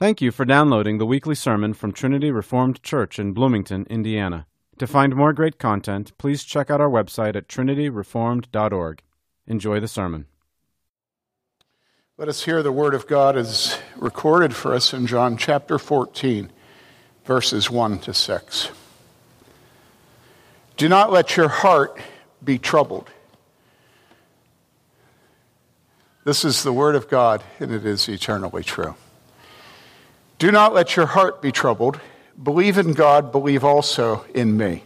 Thank you for downloading the weekly sermon from Trinity Reformed Church in Bloomington, Indiana. To find more great content, please check out our website at trinityreformed.org. Enjoy the sermon. Let us hear the word of God as recorded for us in John chapter 14, verses 1 to 6. Do not let your heart be troubled. This is the word of God, and it is eternally true. Do not let your heart be troubled. Believe in God, believe also in me.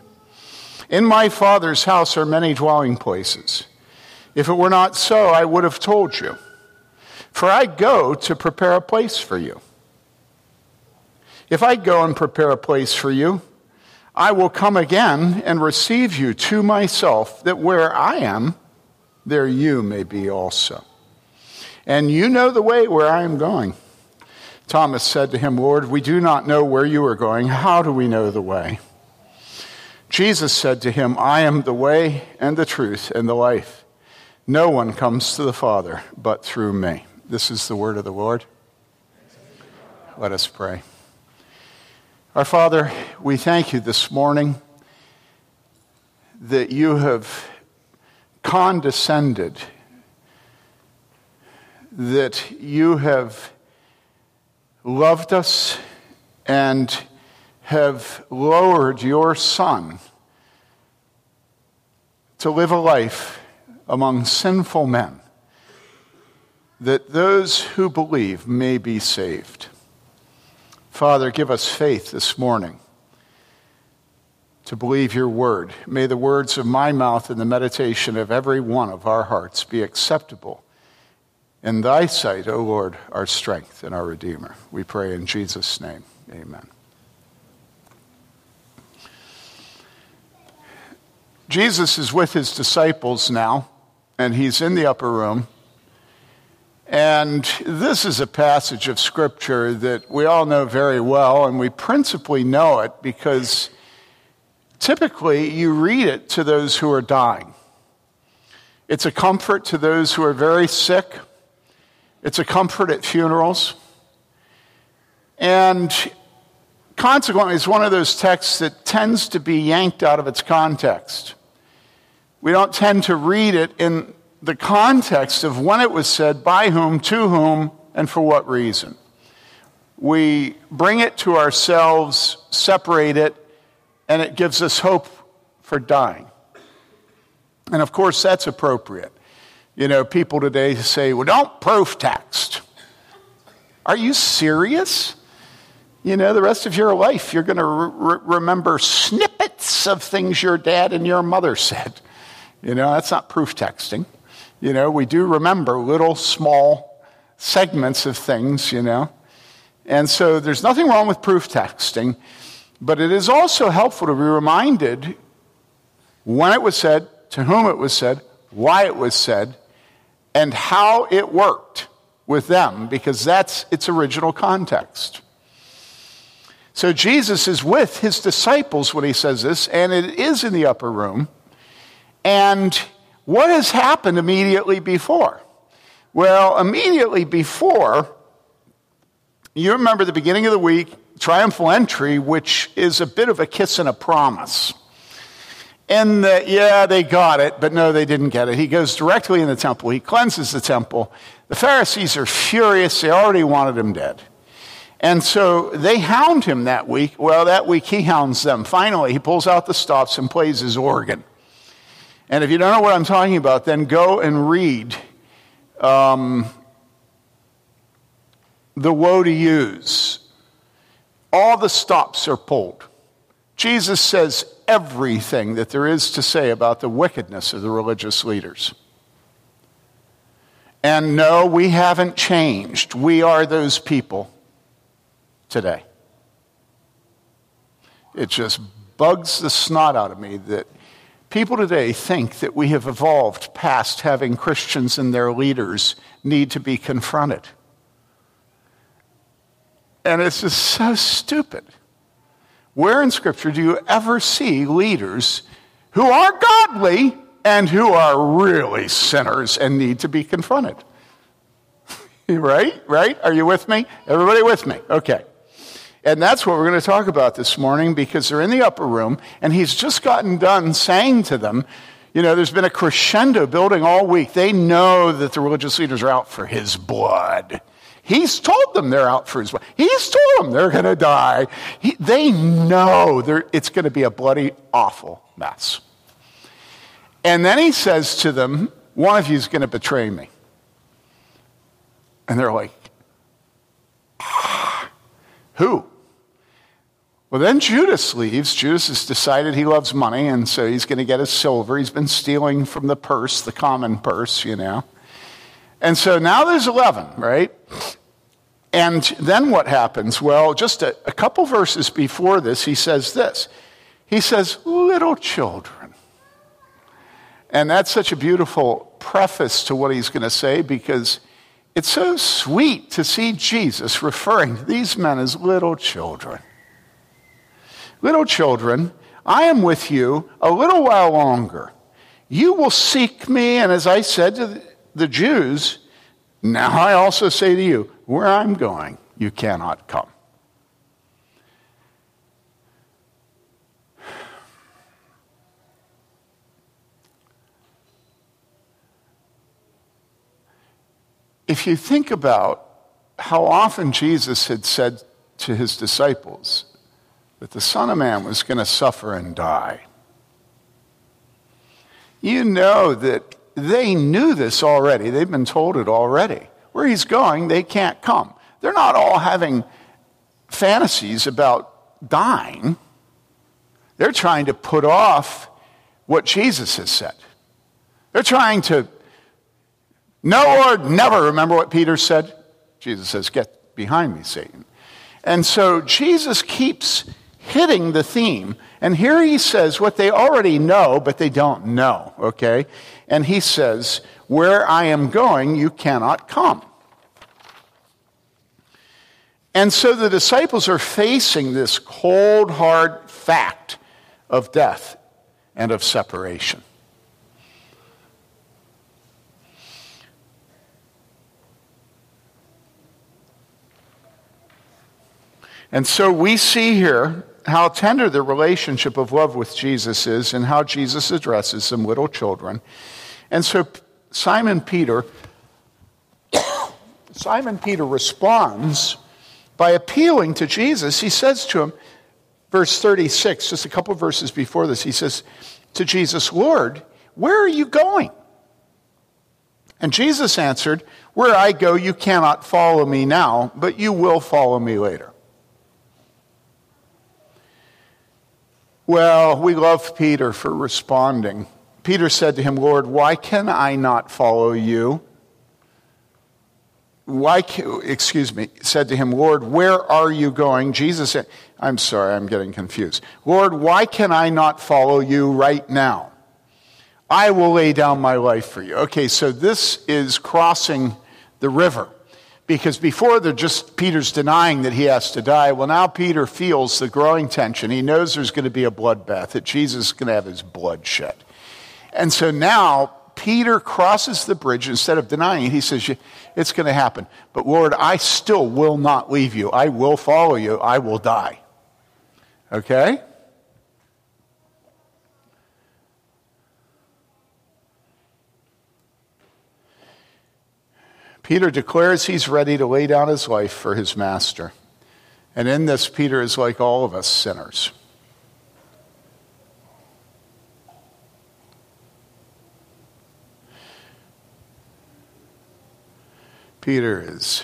In my Father's house are many dwelling places. If it were not so, I would have told you. For I go to prepare a place for you. If I go and prepare a place for you, I will come again and receive you to myself, that where I am, there you may be also. And you know the way where I am going. Thomas said to him, Lord, we do not know where you are going. How do we know the way? Jesus said to him, I am the way and the truth and the life. No one comes to the Father but through me. This is the word of the Lord. Let us pray. Our Father, we thank you this morning that you have condescended, that you have loved us and have lowered your Son to live a life among sinful men, that those who believe may be saved. Father, give us faith this morning to believe your word. May the words of my mouth and the meditation of every one of our hearts be acceptable in thy sight, O Lord, our strength and our Redeemer. We pray in Jesus' name. Amen. Jesus is with his disciples now, and he's in the upper room. And this is a passage of Scripture that we all know very well, and we principally know it because typically you read it to those who are dying. It's a comfort to those who are very sick it's a comfort at funerals. And consequently, it's one of those texts that tends to be yanked out of its context. We don't tend to read it in the context of when it was said, by whom, to whom, and for what reason. We bring it to ourselves, separate it, and it gives us hope for dying. And of course, that's appropriate. You know, people today say, well, don't proof text. Are you serious? You know, the rest of your life, you're going to re- remember snippets of things your dad and your mother said. You know, that's not proof texting. You know, we do remember little small segments of things, you know. And so there's nothing wrong with proof texting, but it is also helpful to be reminded when it was said, to whom it was said, why it was said, and how it worked with them because that's its original context. So Jesus is with his disciples when he says this, and it is in the upper room. And what has happened immediately before? Well, immediately before, you remember the beginning of the week, triumphal entry, which is a bit of a kiss and a promise. And the, yeah, they got it, but no, they didn't get it. He goes directly in the temple. He cleanses the temple. The Pharisees are furious. They already wanted him dead. And so they hound him that week. Well, that week he hounds them. Finally, he pulls out the stops and plays his organ. And if you don't know what I'm talking about, then go and read um, The Woe to Use. All the stops are pulled. Jesus says everything that there is to say about the wickedness of the religious leaders. And no, we haven't changed. We are those people today. It just bugs the snot out of me that people today think that we have evolved past having Christians and their leaders need to be confronted. And it's just so stupid. Where in Scripture do you ever see leaders who are godly and who are really sinners and need to be confronted? right? Right? Are you with me? Everybody with me? Okay. And that's what we're going to talk about this morning because they're in the upper room and he's just gotten done saying to them, you know, there's been a crescendo building all week. They know that the religious leaders are out for his blood. He's told them they're out for his blood. He's told them they're going to die. He, they know it's going to be a bloody, awful mess. And then he says to them, One of you is going to betray me. And they're like, ah, Who? Well, then Judas leaves. Judas has decided he loves money, and so he's going to get his silver. He's been stealing from the purse, the common purse, you know. And so now there's 11, right? And then what happens? Well, just a, a couple verses before this, he says this. He says, Little children. And that's such a beautiful preface to what he's going to say because it's so sweet to see Jesus referring to these men as little children. Little children, I am with you a little while longer. You will seek me, and as I said to the Jews, now I also say to you, where I'm going, you cannot come. If you think about how often Jesus had said to his disciples, that the Son of Man was going to suffer and die. You know that they knew this already. They've been told it already. Where he's going, they can't come. They're not all having fantasies about dying. They're trying to put off what Jesus has said. They're trying to, no, Lord, never. Remember what Peter said? Jesus says, Get behind me, Satan. And so Jesus keeps hitting the theme. And here he says what they already know, but they don't know, okay? And he says, Where I am going, you cannot come. And so the disciples are facing this cold, hard fact of death and of separation. And so we see here how tender the relationship of love with Jesus is and how Jesus addresses some little children. And so Simon Peter Simon Peter responds by appealing to Jesus. He says to him, verse 36, just a couple verses before this, he says to Jesus, Lord, where are you going? And Jesus answered, Where I go, you cannot follow me now, but you will follow me later. Well, we love Peter for responding. Peter said to him, Lord, why can I not follow you? Why, excuse me, said to him, Lord, where are you going? Jesus said, I'm sorry, I'm getting confused. Lord, why can I not follow you right now? I will lay down my life for you. Okay, so this is crossing the river because before they're just Peter's denying that he has to die. Well, now Peter feels the growing tension. He knows there's going to be a bloodbath, that Jesus is going to have his blood shed. And so now Peter crosses the bridge. Instead of denying it, he says, It's going to happen. But Lord, I still will not leave you. I will follow you. I will die. Okay? Peter declares he's ready to lay down his life for his master. And in this, Peter is like all of us sinners. Peter is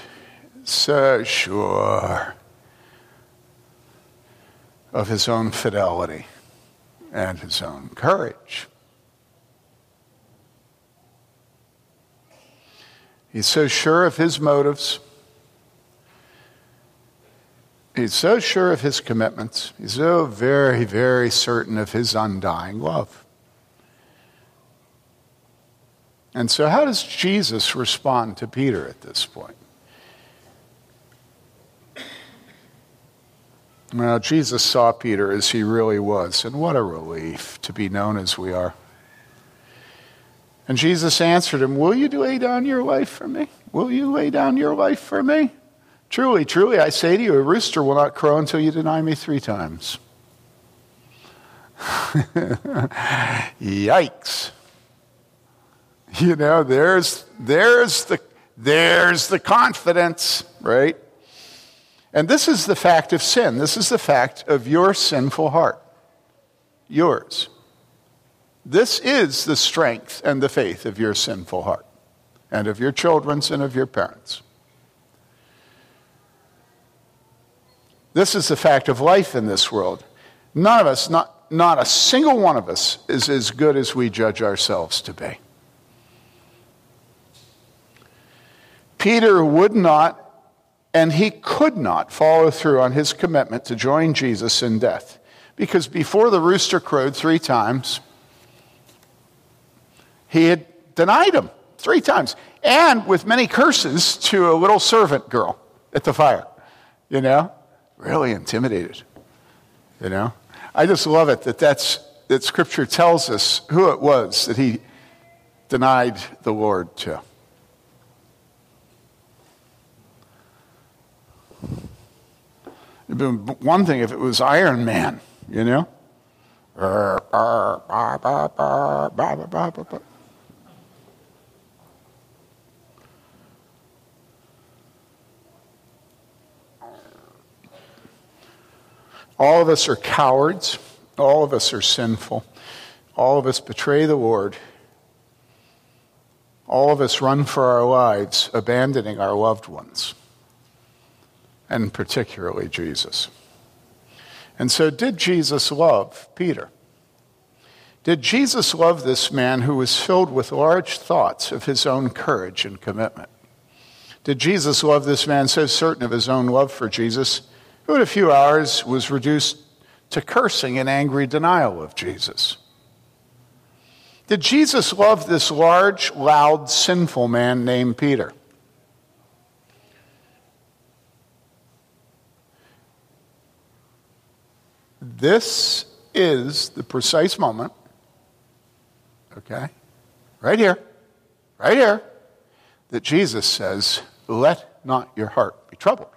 so sure of his own fidelity and his own courage. He's so sure of his motives. He's so sure of his commitments. He's so very, very certain of his undying love. And so, how does Jesus respond to Peter at this point? Well, Jesus saw Peter as he really was, and what a relief to be known as we are. And Jesus answered him, Will you lay down your life for me? Will you lay down your life for me? Truly, truly, I say to you, a rooster will not crow until you deny me three times. Yikes. You know, there's, there's, the, there's the confidence, right? And this is the fact of sin. This is the fact of your sinful heart. Yours. This is the strength and the faith of your sinful heart, and of your children's and of your parents. This is the fact of life in this world. None of us, not, not a single one of us, is as good as we judge ourselves to be. Peter would not and he could not follow through on his commitment to join Jesus in death because before the rooster crowed three times, he had denied him three times and with many curses to a little servant girl at the fire. You know, really intimidated. You know, I just love it that that's that Scripture tells us who it was that he denied the Lord to. It'd been one thing if it was Iron Man, you know? All of us are cowards. All of us are sinful. All of us betray the Lord. All of us run for our lives, abandoning our loved ones and particularly Jesus. And so, did Jesus love Peter? Did Jesus love this man who was filled with large thoughts of his own courage and commitment? Did Jesus love this man so certain of his own love for Jesus, who in a few hours was reduced to cursing and angry denial of Jesus? Did Jesus love this large, loud, sinful man named Peter? This is the precise moment, okay, right here, right here, that Jesus says, Let not your heart be troubled.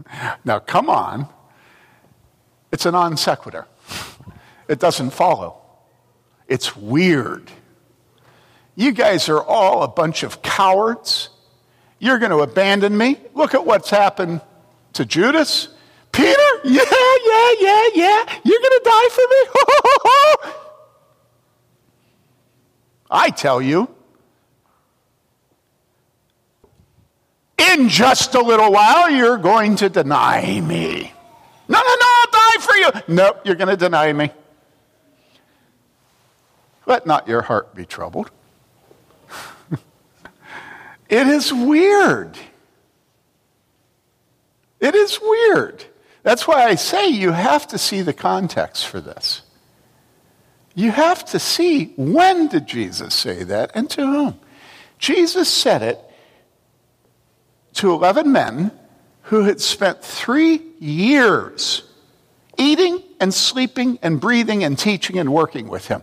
now, come on. It's a non sequitur, it doesn't follow. It's weird. You guys are all a bunch of cowards. You're going to abandon me. Look at what's happened to Judas. Peter, yeah, yeah, yeah, yeah. You're going to die for me? I tell you, in just a little while, you're going to deny me. No, no, no, I'll die for you. Nope, you're going to deny me. Let not your heart be troubled. it is weird. It is weird. That's why I say you have to see the context for this. You have to see when did Jesus say that and to whom. Jesus said it to 11 men who had spent three years eating and sleeping and breathing and teaching and working with him.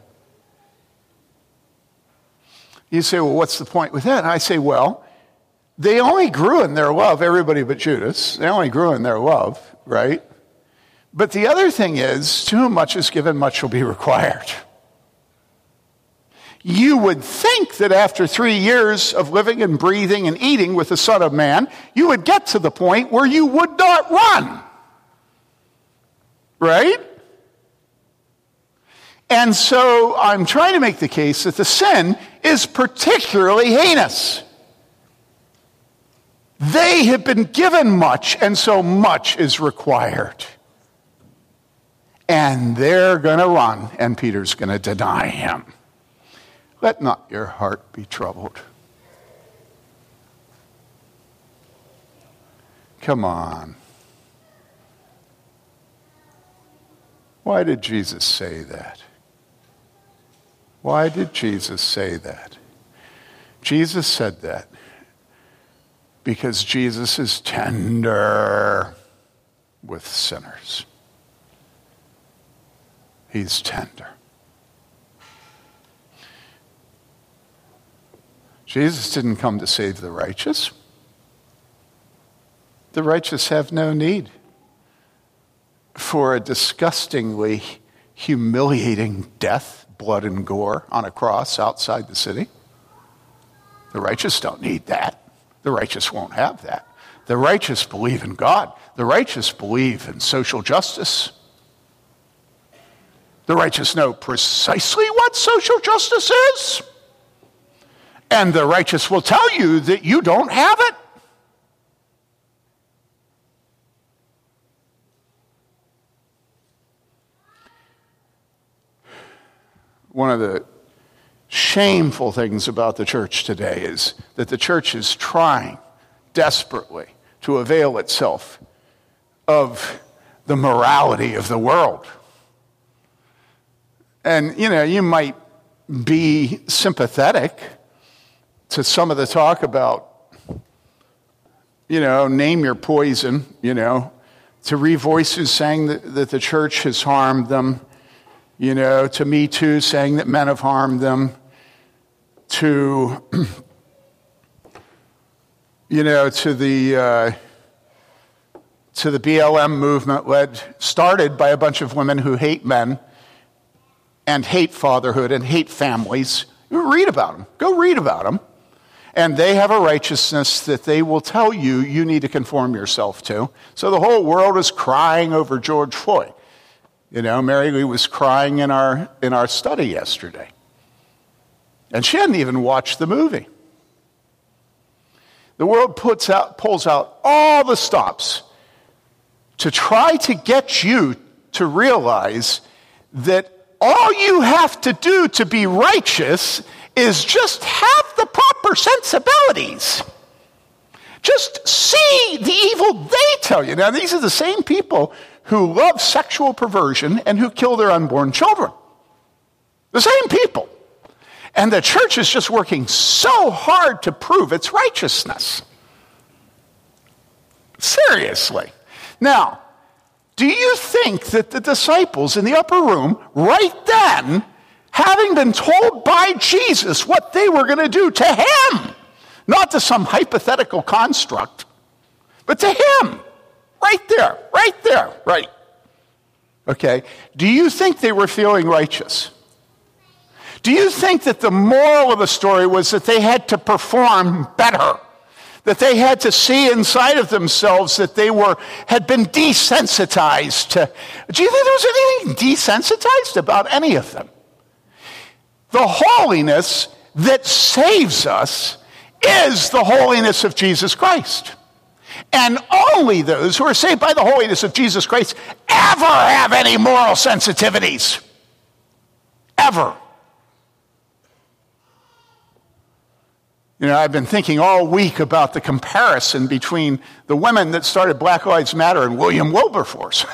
You say, well, what's the point with that? And I say, well, they only grew in their love, everybody but Judas. They only grew in their love right? But the other thing is, to whom much is given, much will be required. You would think that after three years of living and breathing and eating with the Son of Man, you would get to the point where you would not run. Right? And so I'm trying to make the case that the sin is particularly heinous. They have been given much, and so much is required. And they're going to run, and Peter's going to deny him. Let not your heart be troubled. Come on. Why did Jesus say that? Why did Jesus say that? Jesus said that because Jesus is tender with sinners. He's tender. Jesus didn't come to save the righteous. The righteous have no need for a disgustingly humiliating death, blood and gore on a cross outside the city. The righteous don't need that. The righteous won't have that. The righteous believe in God. The righteous believe in social justice. The righteous know precisely what social justice is. And the righteous will tell you that you don't have it. One of the shameful things about the church today is that the church is trying desperately to avail itself of the morality of the world. And, you know, you might be sympathetic to some of the talk about, you know, name your poison, you know, to revoices voices saying that, that the church has harmed them, you know, to Me Too saying that men have harmed them, to, you know, to the, uh, to the BLM movement led, started by a bunch of women who hate men and hate fatherhood and hate families. Read about them. Go read about them. And they have a righteousness that they will tell you you need to conform yourself to. So the whole world is crying over George Floyd. You know, Mary Lee was crying in our, in our study yesterday. And she hadn't even watched the movie. The world puts out, pulls out all the stops to try to get you to realize that all you have to do to be righteous is just have the proper sensibilities. Just see the evil they tell you. Now, these are the same people who love sexual perversion and who kill their unborn children. The same people. And the church is just working so hard to prove its righteousness. Seriously. Now, do you think that the disciples in the upper room, right then, having been told by Jesus what they were going to do to him, not to some hypothetical construct, but to him, right there, right there, right. Okay, do you think they were feeling righteous? Do you think that the moral of the story was that they had to perform better? That they had to see inside of themselves that they were, had been desensitized to. Do you think there was anything desensitized about any of them? The holiness that saves us is the holiness of Jesus Christ. And only those who are saved by the holiness of Jesus Christ ever have any moral sensitivities. Ever. You know, I've been thinking all week about the comparison between the women that started Black Lives Matter and William Wilberforce.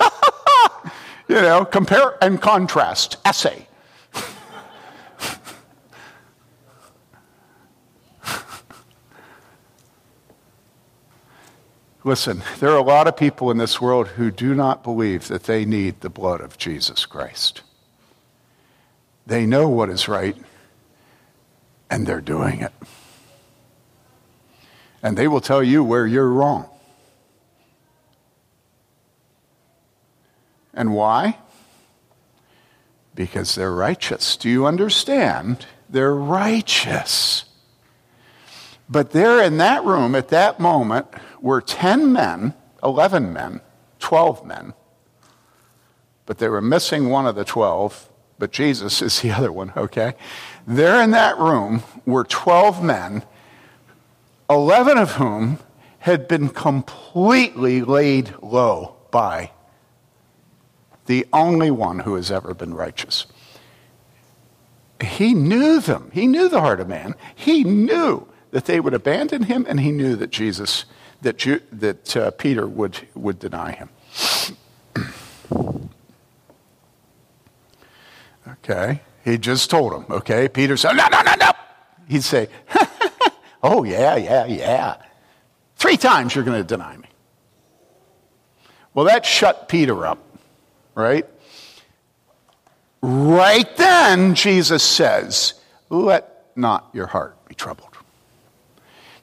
you know, compare and contrast essay. Listen, there are a lot of people in this world who do not believe that they need the blood of Jesus Christ. They know what is right, and they're doing it and they will tell you where you're wrong. And why? Because they're righteous. Do you understand? They're righteous. But there in that room at that moment were 10 men, 11 men, 12 men, but they were missing one of the 12, but Jesus is the other one, okay? There in that room were 12 men 11 of whom had been completely laid low by the only one who has ever been righteous. He knew them. He knew the heart of man. He knew that they would abandon him, and he knew that Jesus, that, Ju- that uh, Peter would, would deny him. okay, he just told him. Okay, Peter said, "No, no, no, no." He'd say, Oh, yeah, yeah, yeah. Three times you're going to deny me. Well, that shut Peter up, right? Right then, Jesus says, Let not your heart be troubled.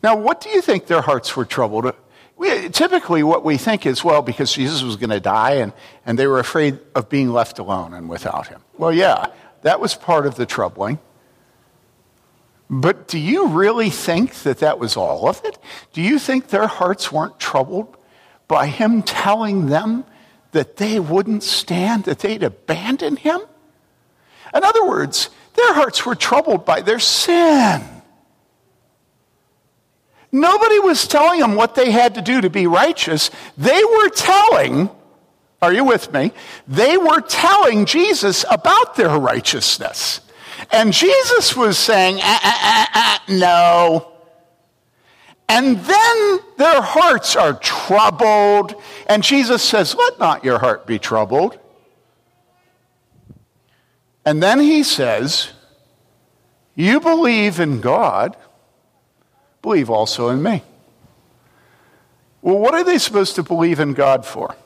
Now, what do you think their hearts were troubled? We, typically, what we think is, well, because Jesus was going to die and, and they were afraid of being left alone and without him. Well, yeah, that was part of the troubling. But do you really think that that was all of it? Do you think their hearts weren't troubled by him telling them that they wouldn't stand, that they'd abandon him? In other words, their hearts were troubled by their sin. Nobody was telling them what they had to do to be righteous. They were telling, are you with me? They were telling Jesus about their righteousness. And Jesus was saying, ah, ah, ah, no. And then their hearts are troubled. And Jesus says, Let not your heart be troubled. And then he says, You believe in God, believe also in me. Well, what are they supposed to believe in God for?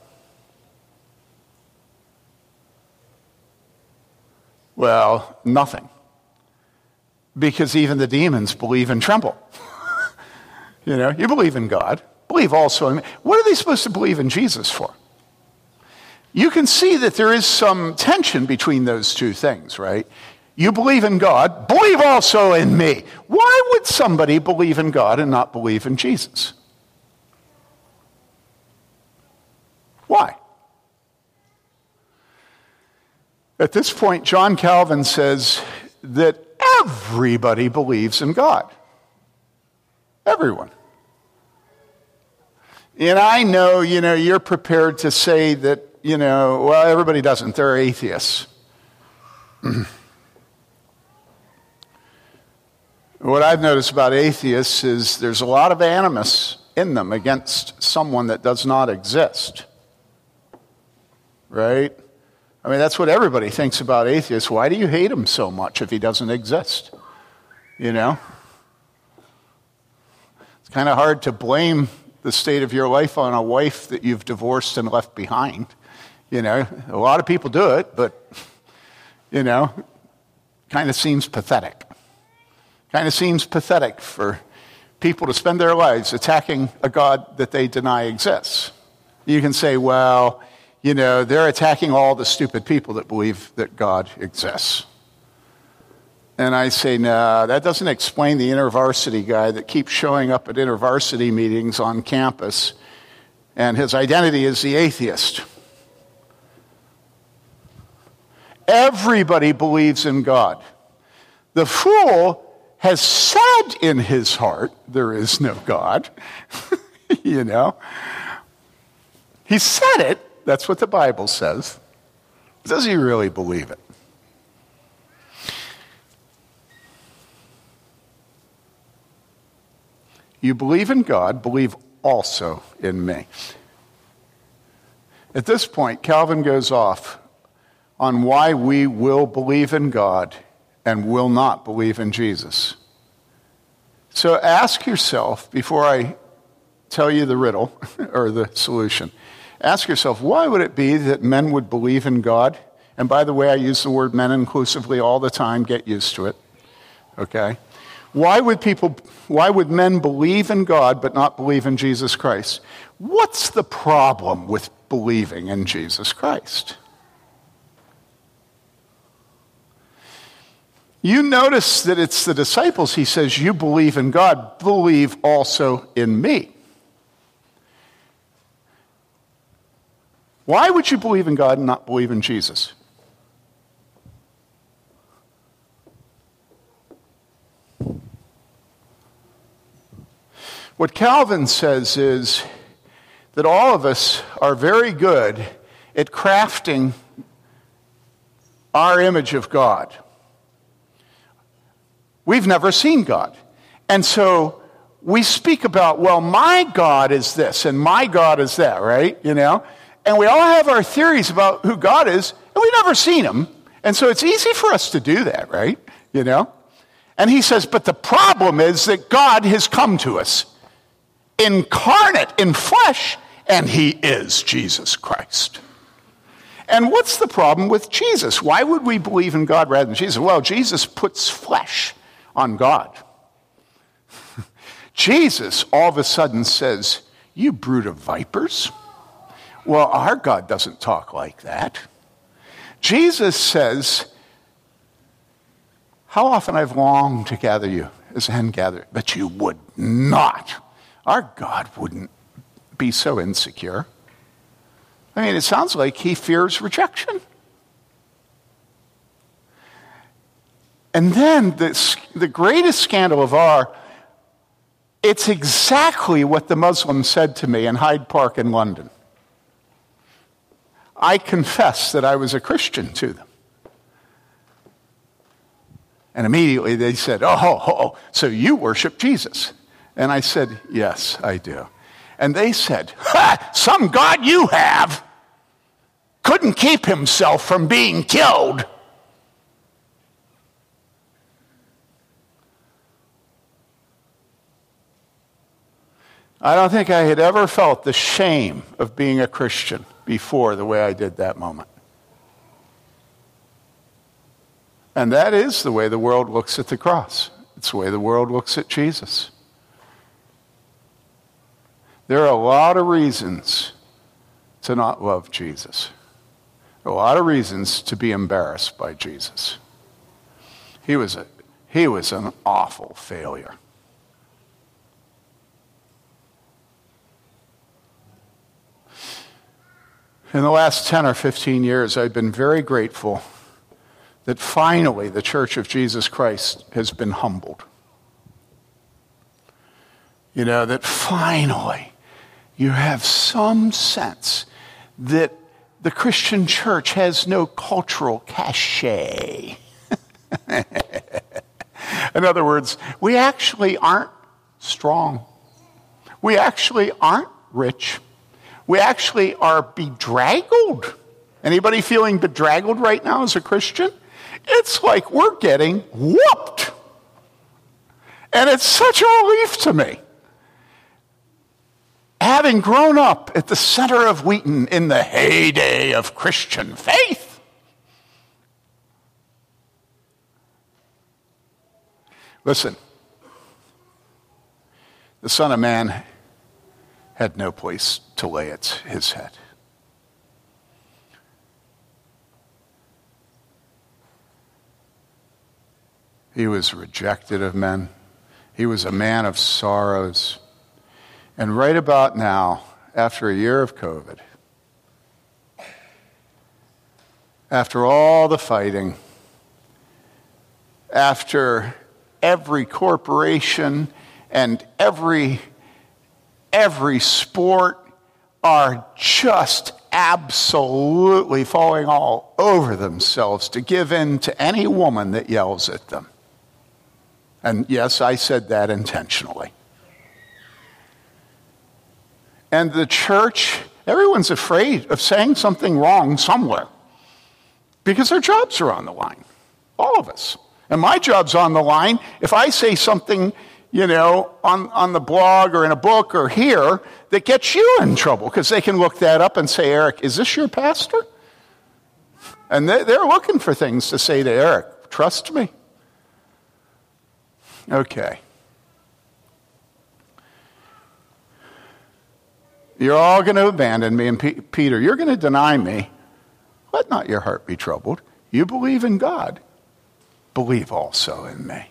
Well, nothing. Because even the demons believe and tremble. you know, you believe in God, believe also in me. What are they supposed to believe in Jesus for? You can see that there is some tension between those two things, right? You believe in God, believe also in me. Why would somebody believe in God and not believe in Jesus? Why? At this point, John Calvin says that everybody believes in God. Everyone. And I know, you know, you're prepared to say that, you know, well, everybody doesn't. They're atheists. what I've noticed about atheists is there's a lot of animus in them against someone that does not exist. Right? I mean, that's what everybody thinks about atheists. Why do you hate him so much if he doesn't exist? You know? It's kind of hard to blame the state of your life on a wife that you've divorced and left behind. You know, a lot of people do it, but, you know, kind of seems pathetic. Kind of seems pathetic for people to spend their lives attacking a God that they deny exists. You can say, well, you know, they're attacking all the stupid people that believe that God exists. And I say, no, that doesn't explain the intervarsity guy that keeps showing up at intervarsity meetings on campus, and his identity is the atheist. Everybody believes in God. The fool has said in his heart, there is no God. you know? He said it, that's what the Bible says. Does he really believe it? You believe in God, believe also in me. At this point, Calvin goes off on why we will believe in God and will not believe in Jesus. So ask yourself before I tell you the riddle or the solution Ask yourself, why would it be that men would believe in God? And by the way, I use the word men inclusively all the time. Get used to it. Okay? Why would people, why would men believe in God but not believe in Jesus Christ? What's the problem with believing in Jesus Christ? You notice that it's the disciples, he says, You believe in God, believe also in me. Why would you believe in God and not believe in Jesus? What Calvin says is that all of us are very good at crafting our image of God. We've never seen God. And so we speak about, well, my God is this and my God is that, right? You know? And we all have our theories about who God is, and we've never seen him. And so it's easy for us to do that, right? You know? And he says, but the problem is that God has come to us incarnate in flesh, and he is Jesus Christ. And what's the problem with Jesus? Why would we believe in God rather than Jesus? Well, Jesus puts flesh on God. Jesus all of a sudden says, You brood of vipers. Well, our God doesn't talk like that. Jesus says, How often I've longed to gather you as a hen gathered, but you would not. Our God wouldn't be so insecure. I mean, it sounds like he fears rejection. And then the, the greatest scandal of all, it's exactly what the Muslims said to me in Hyde Park in London. I confessed that I was a Christian to them. And immediately they said, oh, oh, oh, so you worship Jesus. And I said, Yes, I do. And they said, Ha! Some God you have couldn't keep himself from being killed. I don't think I had ever felt the shame of being a Christian before the way I did that moment. And that is the way the world looks at the cross. It's the way the world looks at Jesus. There are a lot of reasons to not love Jesus. A lot of reasons to be embarrassed by Jesus. He was, a, he was an awful failure. In the last 10 or 15 years, I've been very grateful that finally the Church of Jesus Christ has been humbled. You know, that finally you have some sense that the Christian church has no cultural cachet. In other words, we actually aren't strong. We actually aren't rich. We actually are bedraggled. Anybody feeling bedraggled right now as a Christian? It's like we're getting whooped. And it's such a relief to me having grown up at the center of Wheaton in the heyday of Christian faith, listen, the Son of Man had no place to lay its, his head. He was rejected of men. He was a man of sorrows. And right about now, after a year of COVID, after all the fighting, after every corporation and every every sport are just absolutely falling all over themselves to give in to any woman that yells at them. And yes, I said that intentionally. And the church, everyone's afraid of saying something wrong somewhere because their jobs are on the line. All of us. And my job's on the line. If I say something, you know, on, on the blog or in a book or here that gets you in trouble because they can look that up and say, Eric, is this your pastor? And they're looking for things to say to Eric. Trust me. Okay. You're all going to abandon me. And P- Peter, you're going to deny me. Let not your heart be troubled. You believe in God. Believe also in me.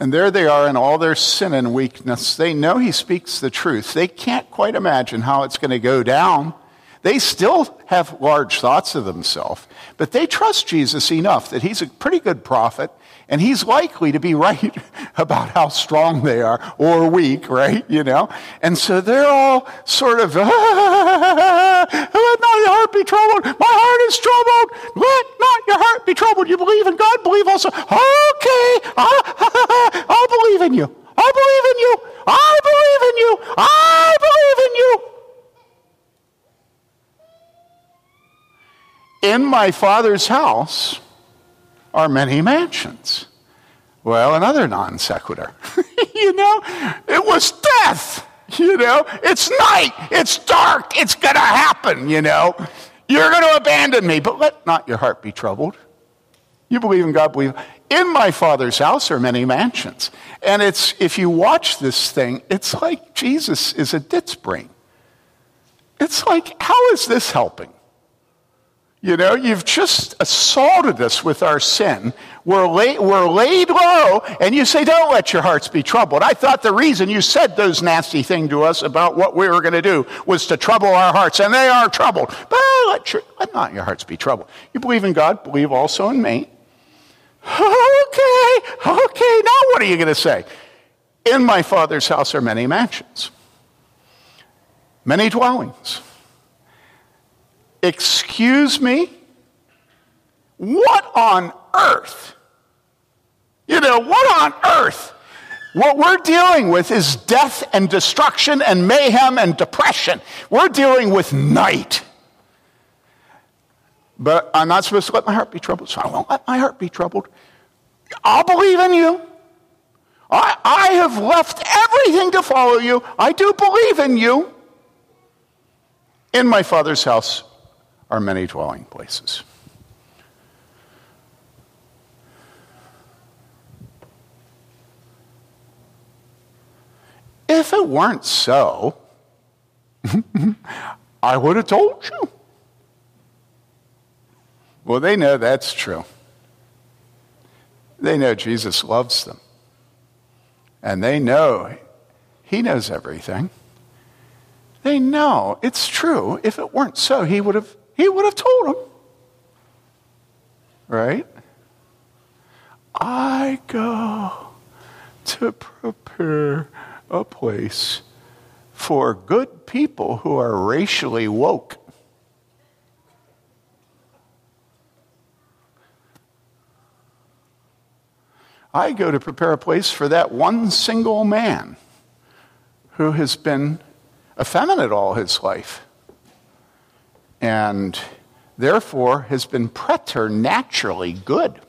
And there they are in all their sin and weakness. They know he speaks the truth. They can't quite imagine how it's going to go down. They still have large thoughts of themselves, but they trust Jesus enough that he's a pretty good prophet and he's likely to be right about how strong they are or weak, right? You know? And so they're all sort of, ah, let not your heart be troubled. My heart is troubled. Let not your heart be troubled. You believe in God, believe also. Okay, I'll, I'll believe in you. I believe in you. I believe in you. I believe in you. In my father's house, are many mansions. Well, another non sequitur. you know, it was death. You know, it's night, it's dark, it's going to happen, you know. You're going to abandon me, but let not your heart be troubled. You believe in God, believe. In my Father's house are many mansions. And it's, if you watch this thing, it's like Jesus is a ditz brain. It's like, how is this helping? You know, you've just assaulted us with our sin. We're, lay, we're laid low, and you say, Don't let your hearts be troubled. I thought the reason you said those nasty things to us about what we were going to do was to trouble our hearts, and they are troubled. But let, your, let not your hearts be troubled. You believe in God, believe also in me. Okay, okay, now what are you going to say? In my Father's house are many mansions, many dwellings. Excuse me? What on earth? You know, what on earth? What we're dealing with is death and destruction and mayhem and depression. We're dealing with night. But I'm not supposed to let my heart be troubled, so I won't let my heart be troubled. I'll believe in you. I, I have left everything to follow you. I do believe in you. In my Father's house are many dwelling places. If it weren't so, I would have told you. Well, they know that's true. They know Jesus loves them. And they know He knows everything. They know it's true. If it weren't so, He would have he would have told him. Right? I go to prepare a place for good people who are racially woke. I go to prepare a place for that one single man who has been effeminate all his life and therefore has been preternaturally good.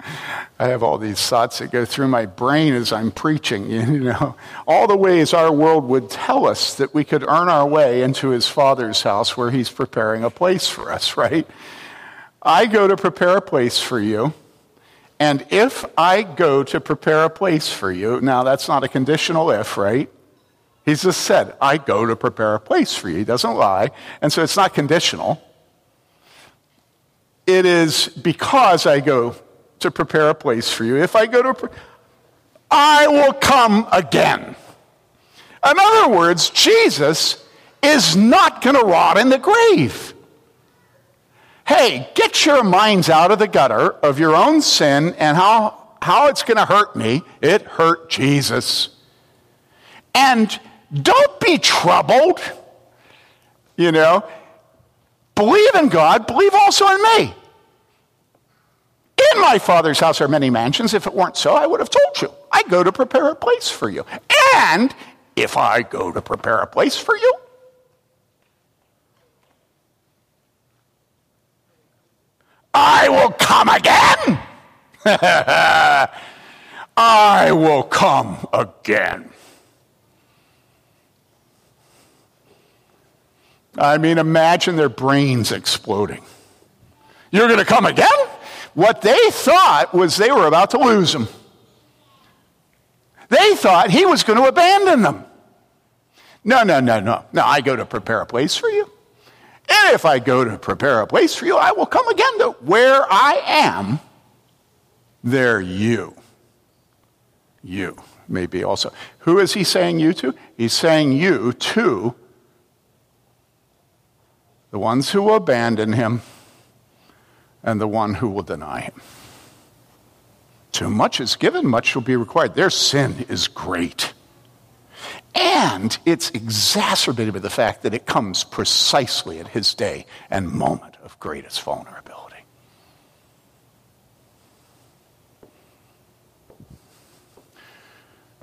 I have all these thoughts that go through my brain as I'm preaching, you know. All the ways our world would tell us that we could earn our way into his father's house where he's preparing a place for us, right? I go to prepare a place for you. And if I go to prepare a place for you, now that's not a conditional if, right? He just said, I go to prepare a place for you. He doesn't lie. And so it's not conditional. It is because I go to prepare a place for you. If I go to, I will come again. In other words, Jesus is not going to rot in the grave. Hey, get your minds out of the gutter of your own sin and how, how it's going to hurt me. It hurt Jesus. And don't be troubled. You know, believe in God, believe also in me. In my Father's house are many mansions. If it weren't so, I would have told you. I go to prepare a place for you. And if I go to prepare a place for you, I will come again. I will come again. I mean, imagine their brains exploding. You're going to come again? What they thought was they were about to lose him. They thought he was going to abandon them. No, no, no, no. No, I go to prepare a place for you. And if I go to prepare a place for you, I will come again to where I am. There you. You maybe also. Who is he saying you to? He's saying you to the ones who will abandon him, and the one who will deny him. Too much is given, much will be required. Their sin is great. And it's exacerbated by the fact that it comes precisely at his day and moment of greatest vulnerability.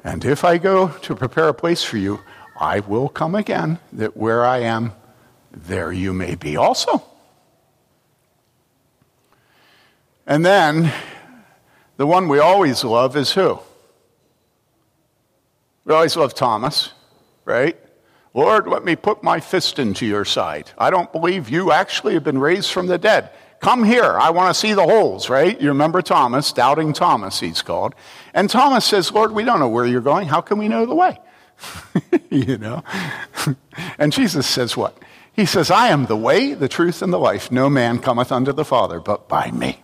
And if I go to prepare a place for you, I will come again, that where I am, there you may be also. And then the one we always love is who? We always love Thomas, right? Lord, let me put my fist into your side. I don't believe you actually have been raised from the dead. Come here. I want to see the holes, right? You remember Thomas, doubting Thomas, he's called. And Thomas says, Lord, we don't know where you're going. How can we know the way? you know? and Jesus says, What? He says, I am the way, the truth, and the life. No man cometh unto the Father but by me.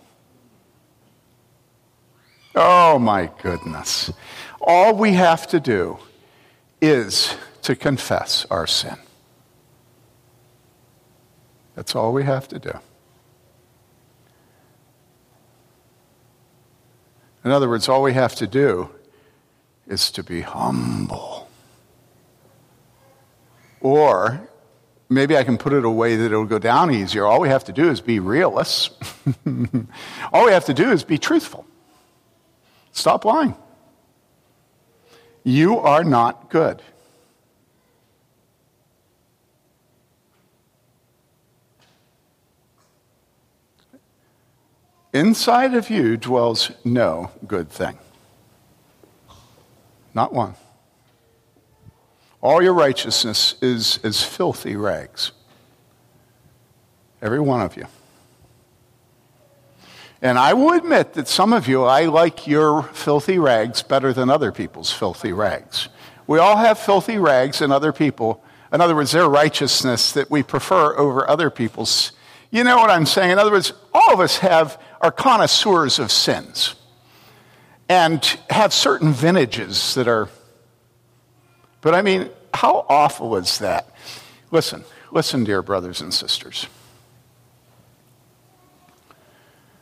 Oh my goodness. All we have to do is to confess our sin. That's all we have to do. In other words, all we have to do is to be humble. Or maybe I can put it away that it'll go down easier. All we have to do is be realists. all we have to do is be truthful. Stop lying. You are not good. Inside of you dwells no good thing. Not one. All your righteousness is as filthy rags. Every one of you. And I will admit that some of you, I like your filthy rags better than other people's filthy rags. We all have filthy rags and other people. In other words, their righteousness that we prefer over other people's. You know what I'm saying? In other words, all of us have are connoisseurs of sins and have certain vintages that are. But I mean, how awful is that? Listen, listen, dear brothers and sisters.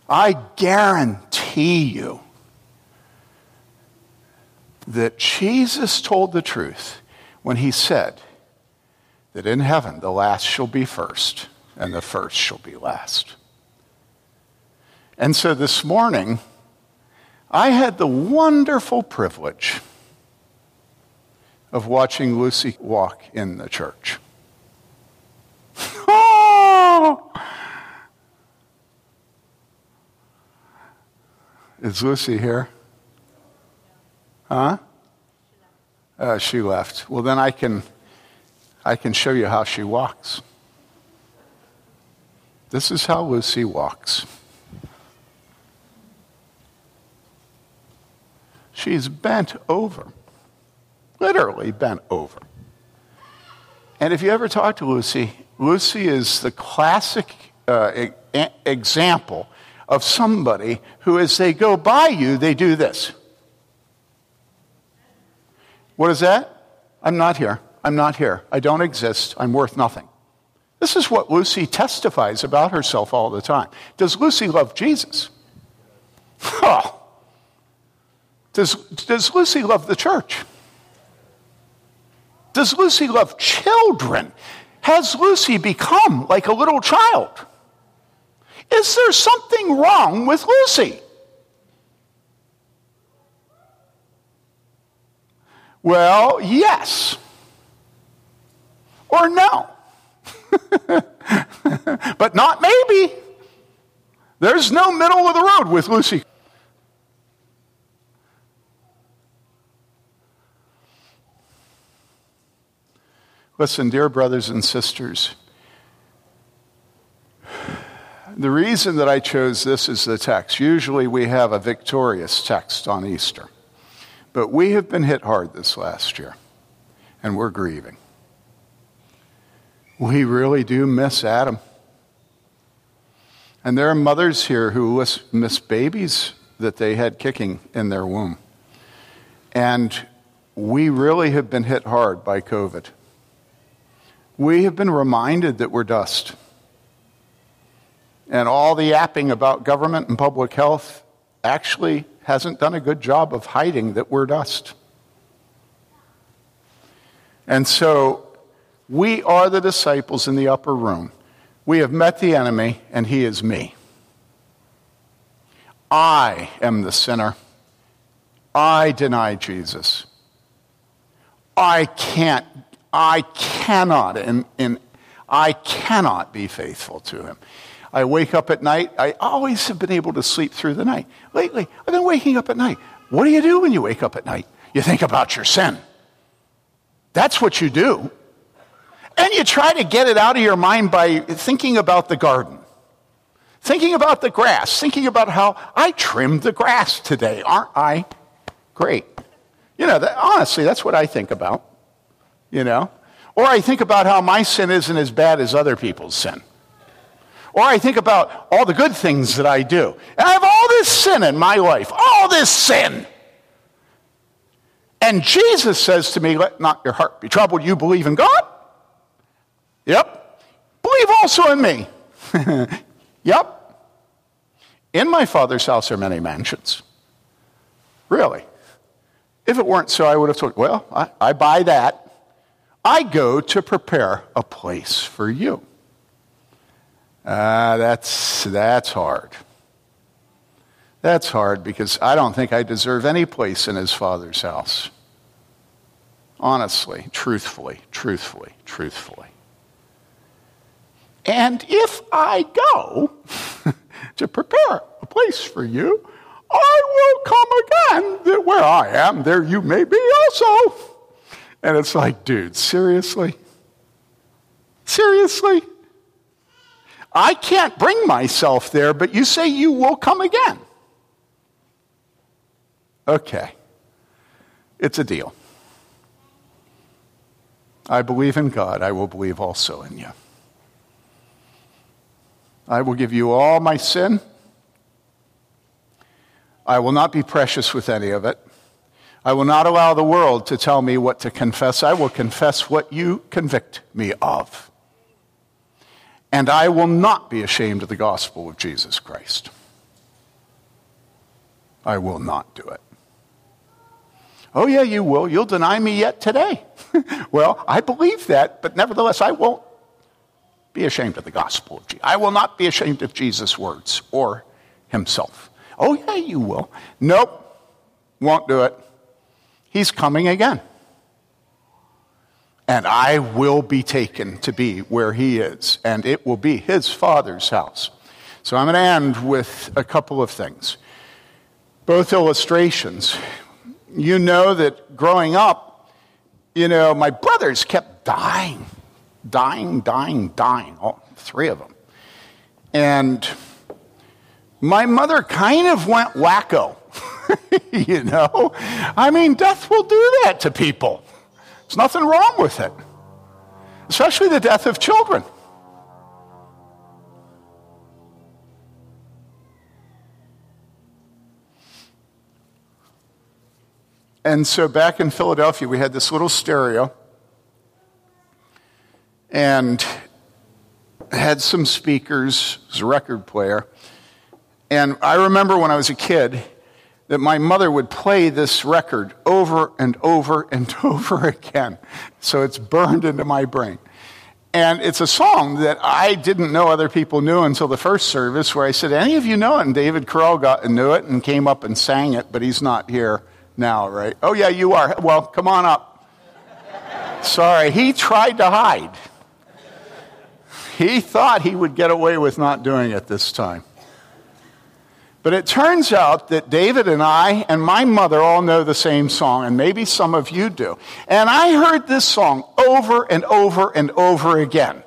I guarantee you that Jesus told the truth when he said that in heaven the last shall be first and the first shall be last. And so this morning, I had the wonderful privilege of watching Lucy walk in the church. Oh! Is Lucy here? Huh? Uh, she left. Well, then I can, I can show you how she walks. This is how Lucy walks. She's bent over, literally bent over. And if you ever talk to Lucy, Lucy is the classic uh, e- example of somebody who, as they go by you, they do this. What is that? I'm not here. I'm not here. I don't exist. I'm worth nothing. This is what Lucy testifies about herself all the time. Does Lucy love Jesus? Oh, does, does Lucy love the church? Does Lucy love children? Has Lucy become like a little child? Is there something wrong with Lucy? Well, yes. Or no. but not maybe. There's no middle of the road with Lucy. Listen, dear brothers and sisters, the reason that I chose this as the text, usually we have a victorious text on Easter, but we have been hit hard this last year, and we're grieving. We really do miss Adam. And there are mothers here who miss babies that they had kicking in their womb. And we really have been hit hard by COVID we have been reminded that we're dust. And all the yapping about government and public health actually hasn't done a good job of hiding that we're dust. And so we are the disciples in the upper room. We have met the enemy, and he is me. I am the sinner. I deny Jesus. I can't I cannot, and, and I cannot be faithful to him. I wake up at night. I always have been able to sleep through the night. Lately, I've been waking up at night. What do you do when you wake up at night? You think about your sin. That's what you do. And you try to get it out of your mind by thinking about the garden, thinking about the grass, thinking about how I trimmed the grass today. Aren't I great? You know, that, honestly, that's what I think about, you know? Or I think about how my sin isn't as bad as other people's sin. Or I think about all the good things that I do. And I have all this sin in my life, all this sin. And Jesus says to me, Let not your heart be troubled. You believe in God? Yep. Believe also in me. yep. In my Father's house are many mansions. Really. If it weren't so, I would have told, well, I, I buy that. I go to prepare a place for you. Uh, that's, that's hard. That's hard because I don't think I deserve any place in his father's house. Honestly, truthfully, truthfully, truthfully. And if I go to prepare a place for you, I will come again, that where I am, there you may be also. And it's like, dude, seriously? Seriously? I can't bring myself there, but you say you will come again. Okay. It's a deal. I believe in God, I will believe also in you. I will give you all my sin. I will not be precious with any of it. I will not allow the world to tell me what to confess. I will confess what you convict me of. And I will not be ashamed of the gospel of Jesus Christ. I will not do it. Oh, yeah, you will. You'll deny me yet today. well, I believe that, but nevertheless, I won't be ashamed of the gospel of Jesus. I will not be ashamed of Jesus' words or himself. Oh, yeah, you will. Nope, won't do it. He's coming again. And I will be taken to be where he is, and it will be his father's house. So I'm going to end with a couple of things, both illustrations you know that growing up, you know, my brothers kept dying, dying, dying, dying, all three of them. And my mother kind of went wacko, you know? I mean, death will do that to people. There's nothing wrong with it, especially the death of children. And so back in Philadelphia, we had this little stereo and had some speakers, it was a record player. And I remember when I was a kid that my mother would play this record over and over and over again. So it's burned into my brain. And it's a song that I didn't know other people knew until the first service, where I said, Any of you know it? And David Carell got and knew it and came up and sang it, but he's not here now, right? Oh, yeah, you are. Well, come on up. Sorry, he tried to hide. He thought he would get away with not doing it this time. But it turns out that David and I and my mother all know the same song, and maybe some of you do. And I heard this song over and over and over again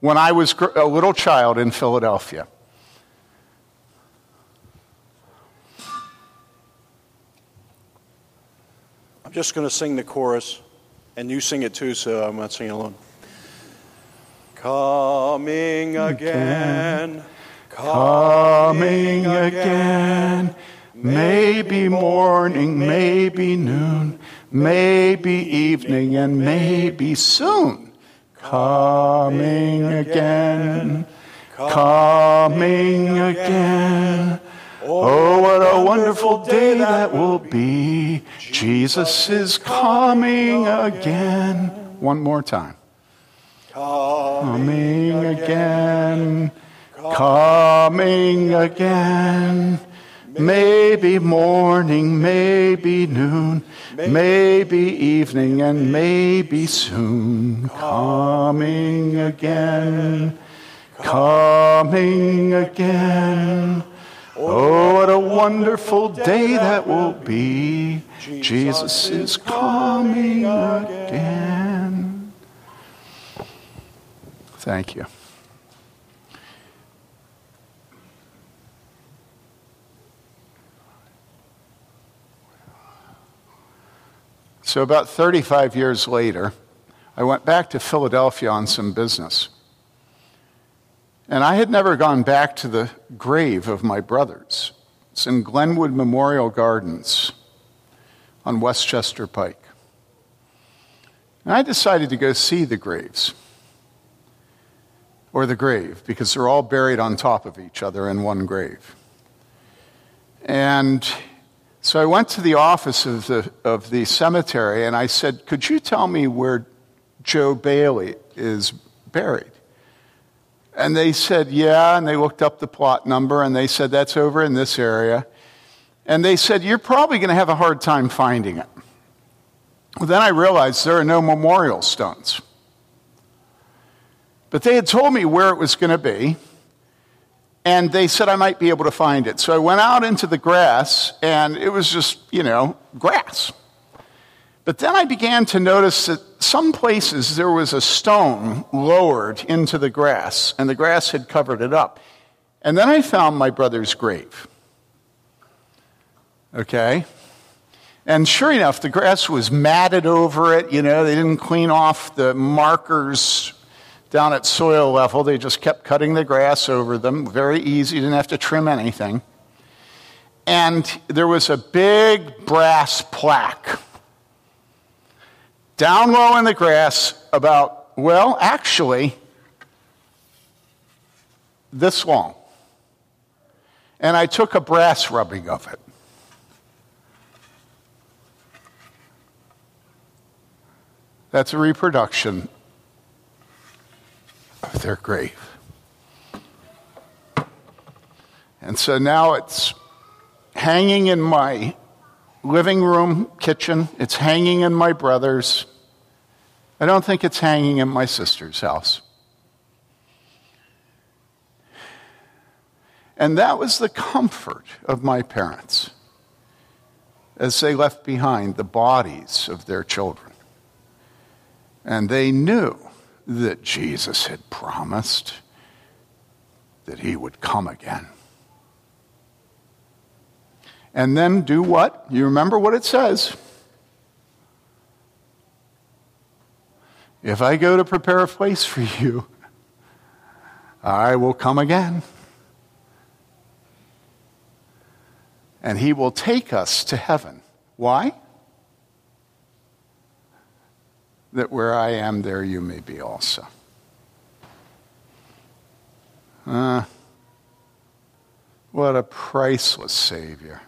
when I was a little child in Philadelphia. I'm just going to sing the chorus, and you sing it too, so I'm not singing alone. Coming again, coming again, maybe morning, maybe noon, maybe evening, and maybe soon. Coming again, coming again. Oh, what a wonderful day that will be. Jesus is coming again. One more time. Coming again. Coming again. Maybe morning, maybe noon, maybe evening, and maybe soon. Coming again. Coming again. Oh, what a wonderful day that will be. Jesus is coming again. Thank you. So, about 35 years later, I went back to Philadelphia on some business. And I had never gone back to the grave of my brothers. It's in Glenwood Memorial Gardens on Westchester Pike. And I decided to go see the graves, or the grave, because they're all buried on top of each other in one grave. And so I went to the office of the, of the cemetery and I said, Could you tell me where Joe Bayly is buried? And they said, Yeah. And they looked up the plot number and they said, That's over in this area. And they said, You're probably going to have a hard time finding it. Well, then I realized there are no memorial stones. But they had told me where it was going to be, and they said I might be able to find it. So I went out into the grass, and it was just, you know, grass. But then I began to notice that some places there was a stone lowered into the grass, and the grass had covered it up. And then I found my brother's grave. Okay? And sure enough, the grass was matted over it. You know, they didn't clean off the markers down at soil level. They just kept cutting the grass over them. Very easy, didn't have to trim anything. And there was a big brass plaque down low in the grass about, well, actually, this long. And I took a brass rubbing of it. That's a reproduction of their grave. And so now it's hanging in my living room kitchen, it's hanging in my brother's. I don't think it's hanging in my sister's house. And that was the comfort of my parents as they left behind the bodies of their children. And they knew that Jesus had promised that he would come again. And then do what? You remember what it says. If I go to prepare a place for you, I will come again. And he will take us to heaven. Why? That where I am, there you may be also. Uh, what a priceless Savior.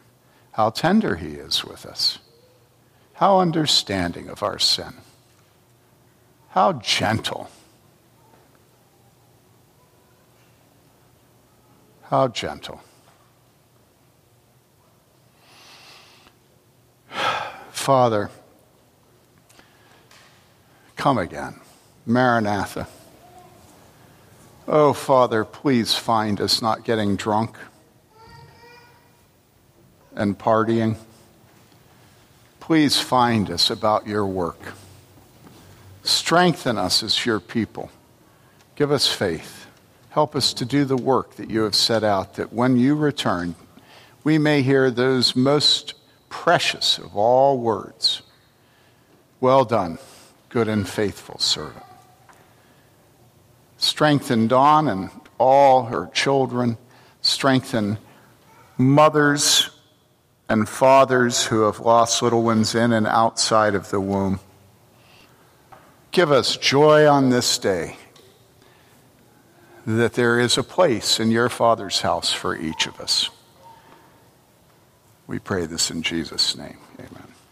How tender He is with us. How understanding of our sin. How gentle. How gentle. Father, Come again. Maranatha. Oh, Father, please find us not getting drunk and partying. Please find us about your work. Strengthen us as your people. Give us faith. Help us to do the work that you have set out, that when you return, we may hear those most precious of all words. Well done good and faithful servant. Strengthen Dawn and all her children. Strengthen mothers and fathers who have lost little ones in and outside of the womb. Give us joy on this day that there is a place in your Father's house for each of us. We pray this in Jesus' name. Amen.